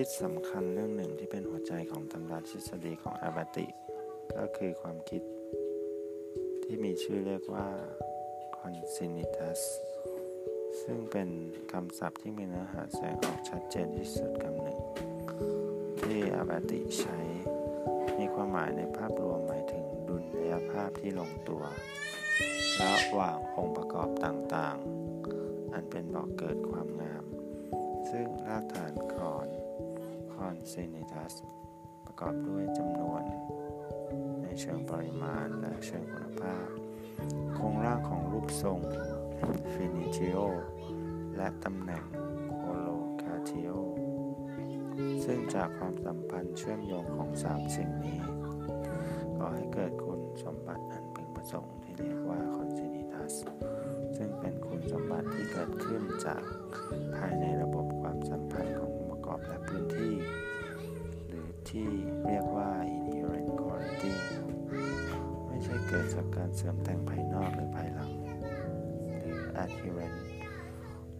คิดสำคัญเรื่องหนึ่งที่เป็นหัวใจของตำราทฤษฎีของอาบาติ ก็คือความคิด ที่มีชื่อเรียกว่า consinitas ซึ่งเป็นคำศัพท์ที่มีเนื้อหาแสงออกชัดเจนที่สุดคำหนึ่ง ที่อาบาติใช้ มีความหมายในภาพรวมหมายถึงดุลยภาพที่ลงตัวระหว่างองค์ประกอบต่างๆ อันเป็นบ่อเกิดความงาม ซึ่งรากฐานคอน concinnitas ประกอบด้วยจำนวน ในเชิงปริมาณและเชิงคุณภาพ โครงร่างของรูปทรง finitio และตำแหน่ง collocatio ซึ่งจากความสัมพันธ์เชื่อมโยงของสามสิ่งนี้ก่อให้เกิดคุณสมบัติอันพึงประสงค์ที่เรียกว่า concinnitasซึ่งเป็นคุณสมบัติที่เกิดขึ้นจากภายใน ที่เรียกว่า inherent quality ไม่ใช่เกิดจากการเสริมแต่งภายนอกหรือภายหลัง หรือ adherent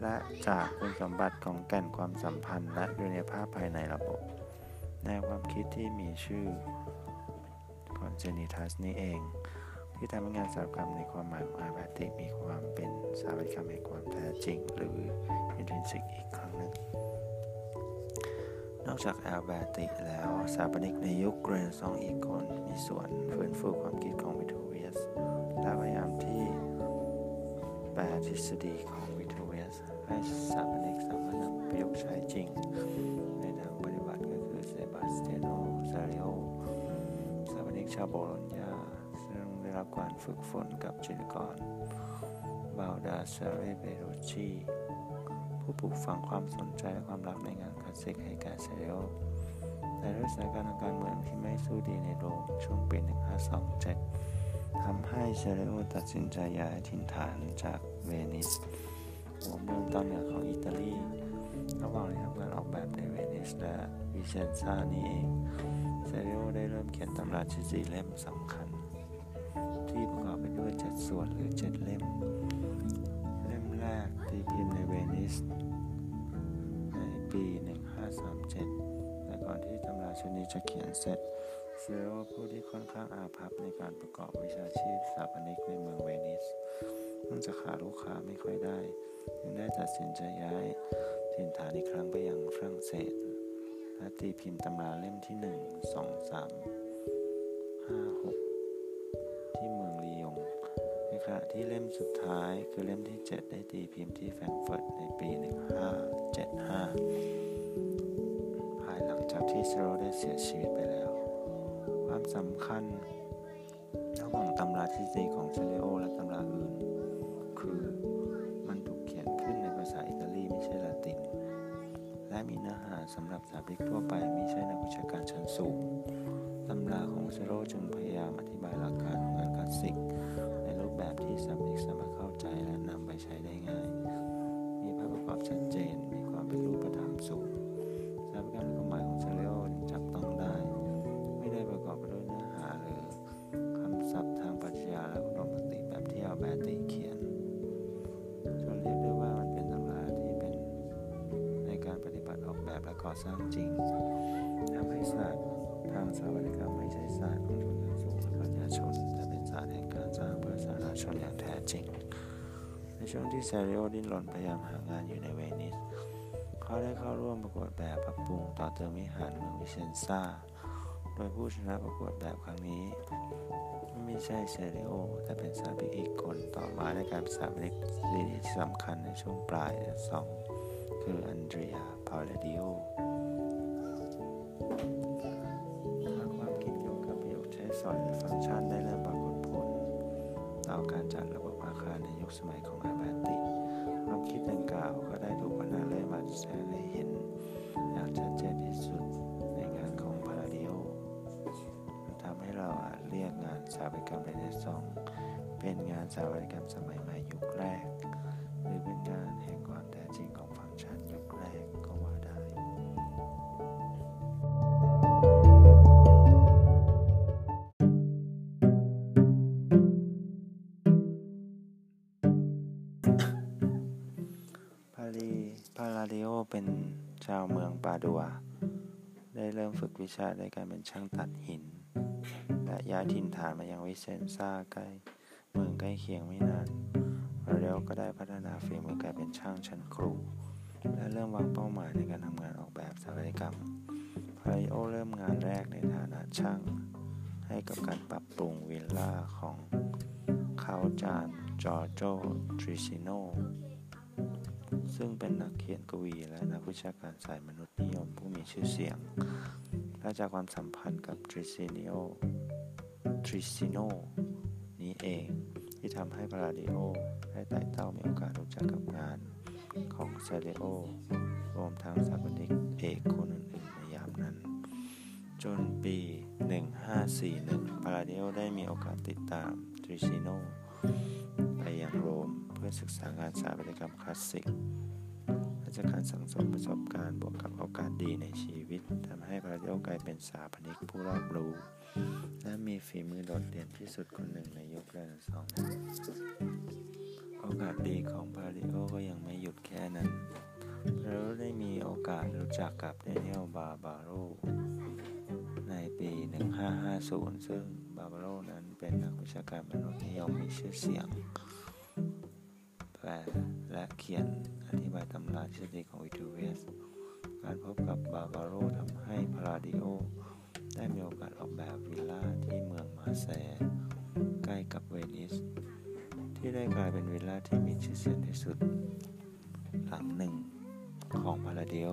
และจากคุณสมบัติของแก่นความสัมพันธ์ และดุลยภาพภายในระบบ แนวความคิดที่มีชื่อ congenitus นี้เอง ที่ทำให้งานสารกรรมในความหมายของอาบาติมีความเป็นสถาปัตยกรรมแห่งความแท้จริง หรือ intrinsic อีกครั้งหนึ่ง นอกจากแอลแบติแล้วสถาปนิกในยุคเรนซองอีกคนมีส่วนฟื้นฟูความคิดของวิทูเวียสและพยายามที่แปลทฤษฎีของวิทูเวียสให้สถาปนิกสามารถนำประยุกต์ใช้จริง ในทางปฏิบัติก็คือเซบาสเตียโนซาริโอสถาปนิกชาวโบโลญญาซึ่งได้รับการฝึกฝนกับจิตรกรบาลดาเซเรเบโรชีผู้ปลูกฝังความสนใจและความรักในงาน สิกให้แก่เซเรโอแต่ด้วยสถานการณ์ทางการเมืองที่ไม่สู้ดีในโรมช่วงปี 1527ทำให้เซเรโอตัดสินใจย้ายถิ่นฐานจากเวนิสหัวเมืองตอนเหนือของอิตาลีระหว่างที่ทำงานออกแบบในเวนิสและวิเชนซานี่เองเซเรโอได้เริ่มเขียนตำราทฤษฎีเล่มสำคัญ ที่ประกอบไปด้วย7ส่วนหรือ7เล่ม เล่มแรกตีพิมพ์ในเวนิสในปี 1537 แต่ก่อนที่ตำราชุดนี้จะเขียนเสร็จเซโรผู้ที่ค่อนข้างอาภัพในการประกอบวิชาชีพสถาปนิกในเมืองเวนิสเนื่องจากหาลูกค้าไม่ค่อยได้จึงได้ตัดสินใจย้ายถิ่นฐานอีกครั้งไปยังฝรั่งเศส และตีพิมพ์ตำราเล่มที่ 1 2 3 5 6 ที่เมืองลียงในขณะที่เล่มสุดท้ายคือเล่มที่ 7 ได้ตีพิมพ์ที่แฟรงก์เฟิร์ตในปี 1575ภายหลัง จากที่เซโรได้เสียชีวิตไปแล้ว ความสำคัญระหว่างตำราทฤษฎีของเซเรโอและตำราอื่น คือมันถูกเขียนขึ้นในภาษาอิตาลีไม่ใช่ละติน และมีเนื้อหาสำหรับสถาปนิกทั่วไปไม่ใช่นักวิชาการชั้นสูงตำราของเซโรจึงพยายามอธิบายหลักการ สร้างจริงทำให้ศาสตร์ทางสถาปัตยกรรมไม่ใช่ศาสตร์ของชนชั้นสูงและปัญญาชนแต่เป็นศาสตร์แห่งการสร้างเพื่อสาธารณชนอย่างแท้จริง ในช่วงที่เซเรโอดิ้นรนพยายามหางานอยู่ในเวนิสเขาได้เข้าร่วมประกวดแบบปรับปรุงต่อเติมวิหารเมืองวิเชนซาโดยผู้ชนะประกวดแบบครั้งนี้ ไม่ใช่เซเรโอ แต่เป็นสาปนิอีกคนต่อมาในการสถาปนิกที่สำคัญในช่วงปลายสอง คืออันเดรีย พาเลดิโอความคิดเกี่ยวกับประโยชน์ใช้สอยหรือฟังก์ชันได้เริ่มปรากฏผลต่อการจัดระบบอาคารในยุคสมัยของอาแบติความคิดดังกล่าวก็ได้ถูกพัฒนาเรื่อยมาแสดงให้เห็นอย่างชัดเจนที่สุดในงานของพาราดิโอทำให้เราอาจเรียกงานสถาปัตยกรรมเรเนซองเป็นงานสถาปัตยกรรมสมัยใหม่ยุคแรก หรือเป็นงานแห่งความแท้จริงของ รกก็ว่าได้ พาลีพาราดิโอเป็นชาวเมืองปาดัว ได้เริ่มฝึกวิชาในการเป็นช่างตัดหิน และย้ายถิ่นฐานมายังวิเซนซ่าใกล้เมืองใกล้เคียงไม่นานเร็วก็ได้พัฒนาฝีมือกลายเป็นช่างชั้นครู และเริ่มวางเป้าหมายในการทำงานออกแบบสถาปัตยกรรมพาริโอเริ่มงานแรกในฐานะช่าง ให้กับการปรับปรุงวิลล่าของเขาจานจอร์โจทริซิโนซึ่งเป็นนักเขียนกวีและนักวิชาการสายมนุษยนิยมผู้มีชื่อเสียง และจากความสัมพันธ์กับทริซิโนทริซิโนนี้เองที่ทำให้พาราดิโอได้ไต่เต้ามีโอกาสรู้จักกับงาน ของเซเดโอ รวมทั้งสถาปนิกเอกคนอื่นๆในยามนั้น จนปี 1541 พาราเดิโอได้มีโอกาสติดตามทริซิโนไปยังโรมเพื่อศึกษางานสถาปัตยกรรมคลาสสิกและจากการสังสมประสบการณ์บวกกับโอกาสดีในชีวิตทำให้พาราเดิโอกลายเป็นสถาปนิกผู้รอบรู้ และมีฝีมือโดดเด่นที่สุดคนหนึ่งในยุคเรเนซองส์ โอกาสดีของพาริโอก็ยังไม่หยุดแค่นั้นพราได้มีโอกาสรู้จักกับเดนิเอลบาบาโรในปี 1550 ซึ่งบาบาโรนั้นเป็นนักวิชาการมนุษยนิยมมีชื่อเสียงแปลและเขียนอธิบายตำราทฤษฎีของวิทูเวส การพบกับบาบาโรทำให้พาราดิโอ ได้มีโอกาสออกแบบวิลล่าที่เมืองมาแซใกล้กับเวนิส ที่ได้กลายเป็นวิลล่าที่มีชื่อเสียงที่สุด หลังหนึ่งของพาราเดิโอ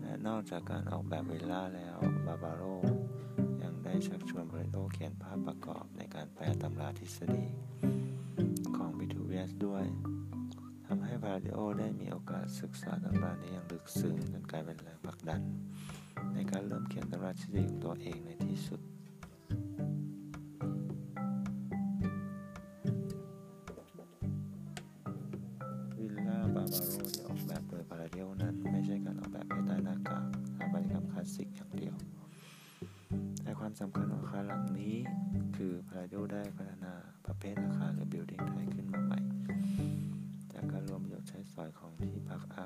และนอกจากการออกแบบวิลล่าแล้วบาบาโรยังได้ชักชวนพาราดิโอเขียนภาพประกอบในการแปลตำราทฤษฎีของวิทูเวียสด้วยทำให้พาราเดโอได้มีโอกาสศึกษาตำรานี้อย่างลึกซึ้งจนกลายเป็นแรงผลักดัน ในการเริ่มเขียนตำราทฤษฎีของตัวเองในที่สุด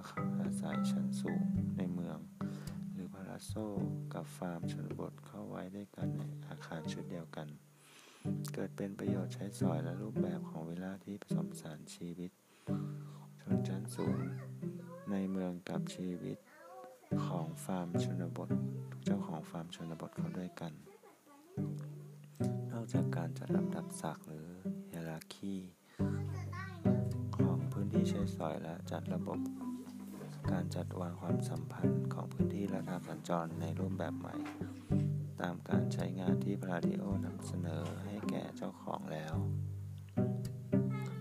คาอาศัยชั้นสูงในเมือง หรือพาราโซกับฟาร์มชนบทเข้าไว้ด้วยกันในอาคารชุดเดียวกัน เกิดเป็นประโยชน์ใช้สอยและรูปแบบของวิลล่าที่ผสมสานชีวิต ชนชั้นสูง ในเมืองกับชีวิตของฟาร์มชนบท ทุกเจ้าของฟาร์มชนบทเข้าด้วยกัน นอกจากการจัดลำดับศักดิ์หรือเฮราคีของพื้นที่ใช้สอยและจัดระบบ การจัดวางความสัมพันธ์ของพื้นที่และการสัญจรในรูปแบบใหม่ ตามการใช้งานที่พาราดิโอนำเสนอให้แก่เจ้าของแล้ว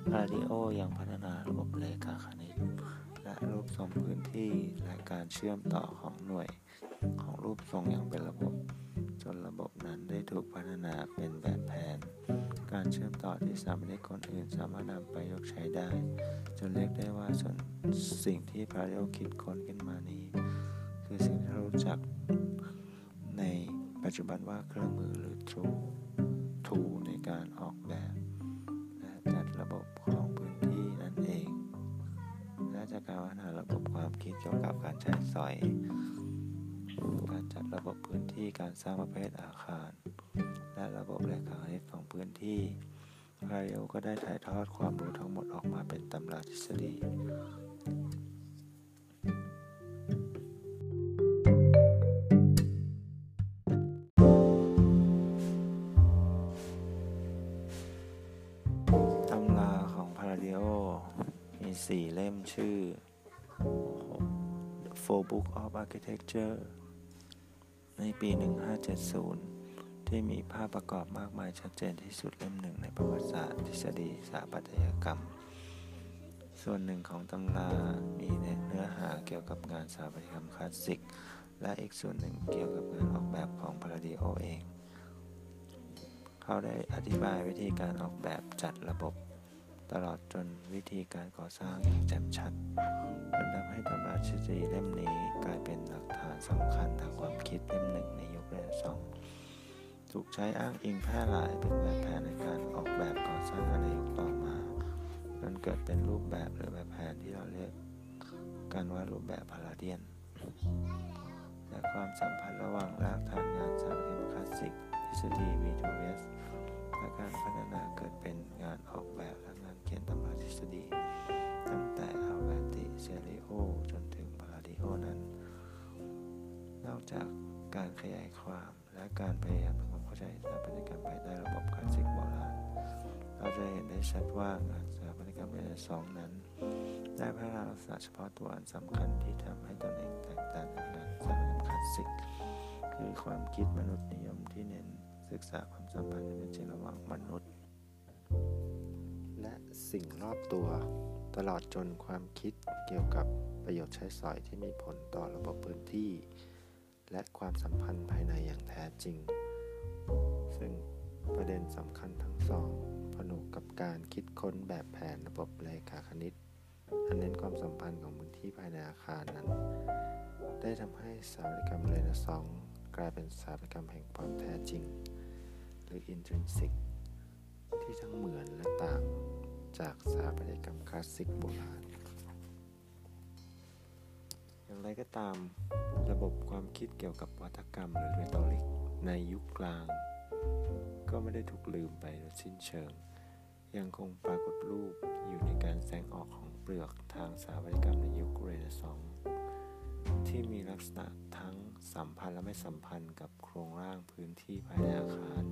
พาราดิโอยังพัฒนาระบบเลขาคณิต และรูปทรงพื้นที่และการเชื่อมต่อของหน่วยของรูปทรงอย่างเป็นระบบ จนระบบนั้นได้ถูกพัฒนาเป็นแบบแผน การเชื่อมต่อที่สามารถคนอื่นสามารถนำไปยกใช้ได้ จนเรียกได้ว่าส่วนสิ่งที่พาราดิโอคิดค้นขึ้นมานี้ คือสิ่งที่รารู้จักในปัจจุบันว่าเครื่องมือหรือ tool tool ในการออกแบบ และจัดระบบของพื้นที่นั่นเอง และจากการพัฒนาระบบความคิดเกี่ยวกับการใช้สอย การจัดระบบพื้นที่การสร้างประเภทอาคาร และระบบเลขาคณิตของพื้นที่พาริโอก็ได้ถ่ายทอดความรู้ทั้งหมดออกมาเป็นตำราทฤษฎีตำราของพาราดิโอมีสี่เล่มชื่อ Four Book of Architecture ในปี 1570 ที่มีภาพประกอบมากมายชัดเจนที่สุดเล่มหนึ่งในประวัติศาสตร์ทฤษฎีสถาปัตยกรรม ส่วนหนึ่งของตำรามีเนื้อหาเกี่ยวกับงานสถาปัตยกรรมคลาสสิก และอีกส่วนหนึ่งเกี่ยวกับงานออกแบบของพาราดิโอเอง เขาได้อธิบายวิธีการออกแบบจัดระบบ ตลอดจนวิธีการก่อสร้างอย่างแจ่มชัดจนทำให้ตำราทฤษฎีเล่มนี้กลายเป็นหลักฐานสำคัญทางความคิดเล่มหนึ่งในยุคเรเนซองส์ถูกใช้อ้างอิงแพร่หลายเป็นแบบแผนในการออกแบบก่อสร้างในยุคต่อมาจนเกิดเป็นรูปแบบหรือแบบแผนที่เราเรียกการวารูปแบบพาราเดียน และความสัมพันธ์ระหว่างรากฐานงานสถาปัตยกรรมคลาสสิกทฤษฎี V2S อกจากการขยายความและการพยายามทำความเข้าใจสถาปัตยกรรมภายใต้ระบบคลาสสิกโบราณ เราจะเห็นได้ชัดว่างานสถาปัตยกรรมเรเนซองนั้น ได้พัฒนาลักษณะเฉพาะตัวอันสำคัญที่ทำให้ตนเองแตกต่างจากงานสถาปัตยกรรมคลาสสิก คือความคิดมนุษย์นิยมที่เน้นศึกษาความสัมพันธ์ที่เป็นจริงระหว่างมนุษย์ และสิ่งรอบตัวตลอดจนความคิดเกี่ยวกับประโยชน์ใช้สอยที่มีผลต่อระบบพื้นที่ และความสัมพันธ์ภายในอย่างแท้จริง ซึ่งประเด็นสำคัญทั้งสองผนวกกับการคิดค้นแบบแผนระบบเลขาคณิต อันเน้นความสัมพันธ์ของพื้นที่ภายในอาคารนั้น ได้ทำให้สถาปัตยกรรมเรเนซองส์กลายเป็นสถาปัตยกรรมแห่งความแท้จริง หรือ intrinsic ที่ทั้งเหมือนและต่างจากสถาปัตยกรรมคลาสสิกโบราณ อย่างไรก็ตามระบบความคิดเกี่ยวกับวัฒกรรมหรือ rhetoric ในยุคกลาง ก็ไม่ได้ถูกลืมไปโดยสิ้นเชิง ยังคงปรากฏรูปอยู่ในการแสดงออกของเปลือกทางสถาปัตยกรรมในยุคเรเนซองส์ที่มีลักษณะทั้งสัมพันธ์และไม่สัมพันธ์กับโครงร่างพื้นที่ภายในอาคาร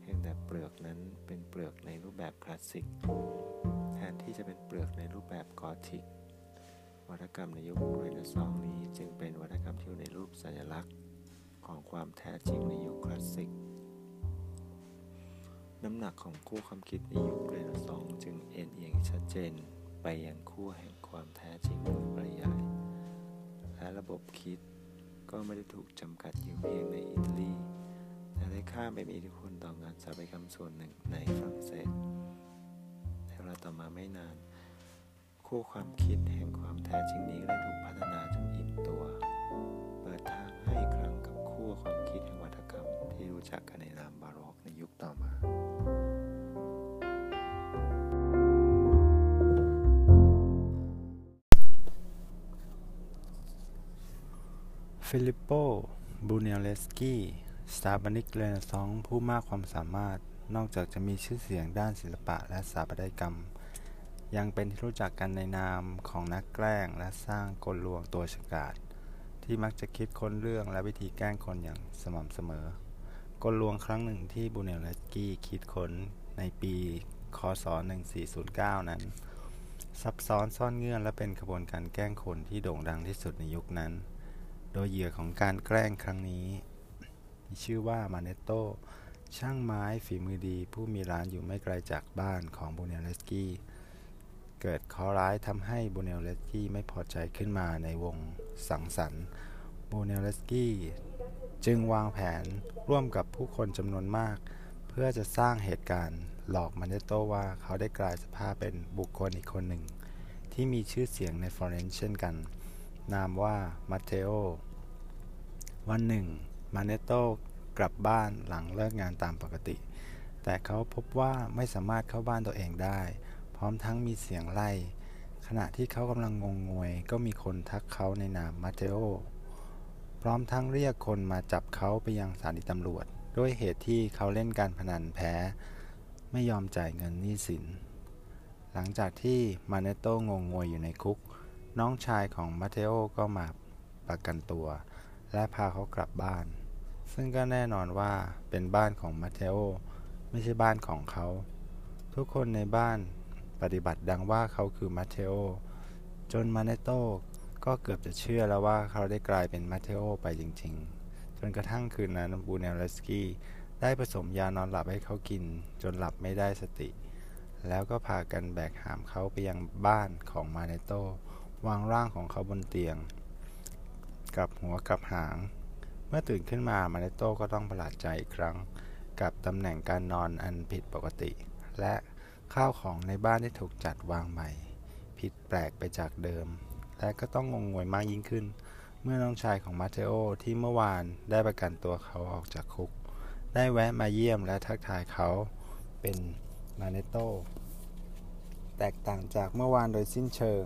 เพียงแต่เปลือกนั้นเป็นเปลือกในรูปแบบคลาสสิก แทนที่จะเป็นเปลือกในรูปแบบกอธิก วัฒกรรมในยุคเรเนซองส์นี้จึงเป็นวัฒกรรมที่อยู่ในรูปสัญลักษณ์ของความแท้จริงในยุคคลาสสิก น้ำหนักของคู่ความคิดในยุคเรเนซองส์จึงเอ็นเอียงชัดเจนไปยังคู่แห่งความแท้จริงโดยปริยาย และระบบคิดก็ไม่ได้ถูกจำกัดอยู่เพียงในอิตาลีแต่ได้ข้ามไปมีอิทธิพลต่องานสถาปัตยกรรมส่วนหนึ่งในฝรั่งเศสในเวลาต่อมาไม่นาน คู่ความคิดแห่งความแท้จริงนี้ได้ถูกพัฒนาจนอิ่มตัว เปิดทางให้ครั้งกับคู่ความคิดแห่งวัฒกรรมที่รู้จักกันในนามบาโรกในยุคต่อมาฟิลิปโป บูเนลเลสกี้สถาปนิกเรเนซองส์ผู้มากความสามารถ นอกจากจะมีชื่อเสียงด้านศิลปะและสถาปัตยกรรม ยังเป็นที่รู้จักกันในนามของนักแกล้งและสร้างกลลวงตัวฉกาจที่มักจะคิดค้นเรื่องและวิธีแกล้งคนอย่างสม่ำเสมอ กลลวงครั้งหนึ่งที่บูเนเลสกี้คิดค้นในปีคศ 1409 นั้น ซับซ้อนซ่อนเงื่อนและเป็นขบวนการแกล้งคนที่โด่งดังที่สุดในยุคนั้น โดยเหยื่อของการแกล้งครั้งนี้ มีชื่อว่ามาเนโตช่างไม้ฝีมือดีผู้มีร้านอยู่ไม่ไกลจากบ้านของบูเนลเลสกี้ เกิดเคราะห์ร้ายทำให้บูเนลเลสกี้ไม่พอใจขึ้นมาในวงสังสรรค์บูเนลเลสกี้จึงวางแผนร่วมกับผู้คนจำนวนมาก เพื่อจะสร้างเหตุการณ์หลอกมาเนโตว่าเขาได้กลายสภาพเป็นบุคคลอีกคนหนึ่ง ที่มีชื่อเสียงในฟลอเรนซ์เช่นกัน นามว่ามาเทโอวันหนึ่งมาเนโตกลับบ้านหลังเลิกงานตามปกติ แต่เขาพบว่าไม่สามารถเข้าบ้านตัวเองได้ พร้อมทั้งมีเสียงไล่ ขณะที่เขากำลังงงงวย ก็มีคนทักเขาในนามมาเทโอ พร้อมทั้งเรียกคนมาจับเขาไปยังสถานีตำรวจ ด้วยเหตุที่เขาเล่นการพนันแพ้ ไม่ยอมจ่ายเงินหนี้สิน หลังจากที่มาเนโตงงงวยอยู่ในคุก น้องชายของมาเทโอก็มาประกันตัว และพาเขากลับบ้าน ซึ่งก็แน่นอนว่าเป็นบ้านของมาเทโอไม่ใช่บ้านของเขา ทุกคนในบ้าน ปฏิบัติดังว่าเขาคือมาเทโอ จนมาเนโตก็เกือบจะเชื่อแล้วว่าเขาได้กลายเป็นมาเทโอไปจริงๆ จนกระทั่งคืนนั้นบูเนลสกี้ได้ผสมยานอนหลับให้เขากิน จนหลับไม่ได้สติ แล้วก็พากันแบกหามเขาไปยังบ้านของมาเนโตวางร่างของเขาบนเตียง กับหัวกับหาง เมื่อตื่นขึ้นมามาเนโตก็ต้องประหลาดใจอีกครั้ง กับตำแหน่งการนอนอันผิดปกติ และ ข้าวของในบ้านที่ถูกจัดวางใหม่ ผิดแปลกไปจากเดิม และก็ต้องงงงวยมากยิ่งขึ้น เมื่อน้องชายของมาเทโอที่เมื่อวานได้ประกันตัวเขาออกจากคุก ได้แวะมาเยี่ยมและทักทายเขาเป็นมาเนโตแตกต่างจากเมื่อวานโดยสิ้นเชิง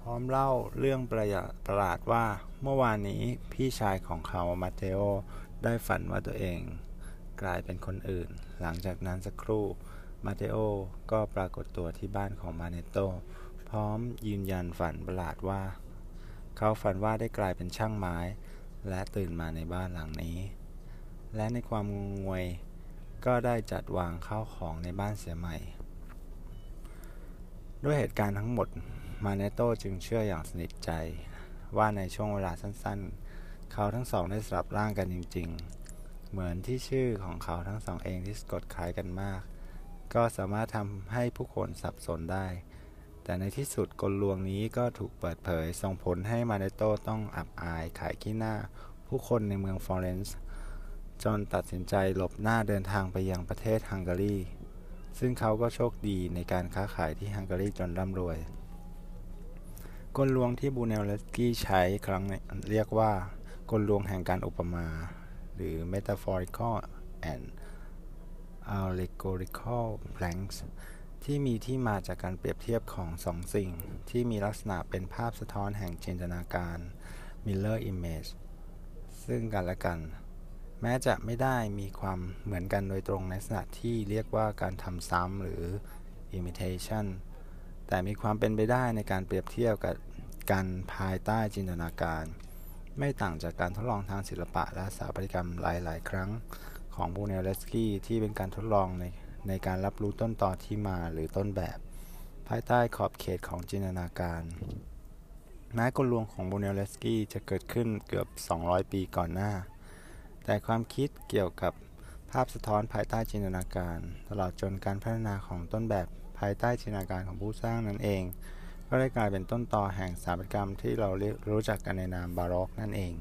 พร้อมเล่าเรื่องประประหลาดว่าเมื่อวานนี้พี่ชายของเขามาเตโอได้ฝันว่าตัวเอง กลายเป็นคนอื่น หลังจากนั้นสักครู่ มาเตโอก็ปรากฏตัวที่บ้านของมาเนโต พร้อมยืนยันฝันประหลาดว่า เขาฝันว่าได้กลายเป็นช่างไม้ และตื่นมาในบ้านหลังนี้ และในความงงงวยก็ได้จัดวางข้าวของในบ้านเสียใหม่ ด้วยเหตุการณ์ทั้งหมดมาเนโตจึงเชื่ออย่างสนิทใจ ว่าในช่วงเวลาสั้นๆ เขาทั้งสองได้สลับร่างกันจริง ๆ เหมือนที่ชื่อของเขาทั้งสองเองที่สะกดคล้ายกันมาก ก็สามารถทำให้ผู้คนสับสนได้ แต่ในที่สุดกลลวงนี้ก็ถูกเปิดเผย ส่งผลให้มาเนโตต้องอับอายขายขี้หน้า ผู้คนในเมืองฟลอเรนซ์จนตัดสินใจหลบหน้าเดินทางไปยังประเทศฮังการี ซึ่งเขาก็โชคดีในการค้าขายที่ฮังการีจนร่ำรวย กลลวงที่บูเนลเลสกี้ใช้ครั้งเรียกว่ากลลวงแห่งการอุปมา หรือ metaphorical and allegorical planks ที่มีที่มาจากการเปรียบเทียบของสองสิ่ง ที่มีลักษณะเป็นภาพสะท้อนแห่งจินตนาการ mirror image ซึ่งกันและกัน แม้จะไม่ได้มีความเหมือนกันโดยตรงในลักษณะที่เรียกว่าการทำซ้ำหรือ imitation แต่มีความเป็นไปได้ในการเปรียบเทียบกับกันภายใต้จินตนาการ ไม่ต่างจากการทดลองทางศิลปะและสถาปัตยกรรมหลาย ๆ ครั้ง ของบูเนลเลสกี้ที่เป็นการทดลองในในการรับรู้ต้นตอที่มาหรือต้นแบบ ภายใต้ขอบเขตของจินตนาการแม้กลลวงของบูเนลเลสกี้จะเกิดขึ้นเกือบ 200 ปีก่อนหน้า แต่ความคิดเกี่ยวกับภาพสะท้อนภายใต้จินตนาการ ตลอดจนการพัฒนาของต้นแบบภายใต้จินตนาการของผู้สร้างนั่นเอง ก็ได้กลายเป็นต้นต่อแห่งสถาปัตยกรรมที่เรารู้จักกันในนามบาร็อกนั่นเอง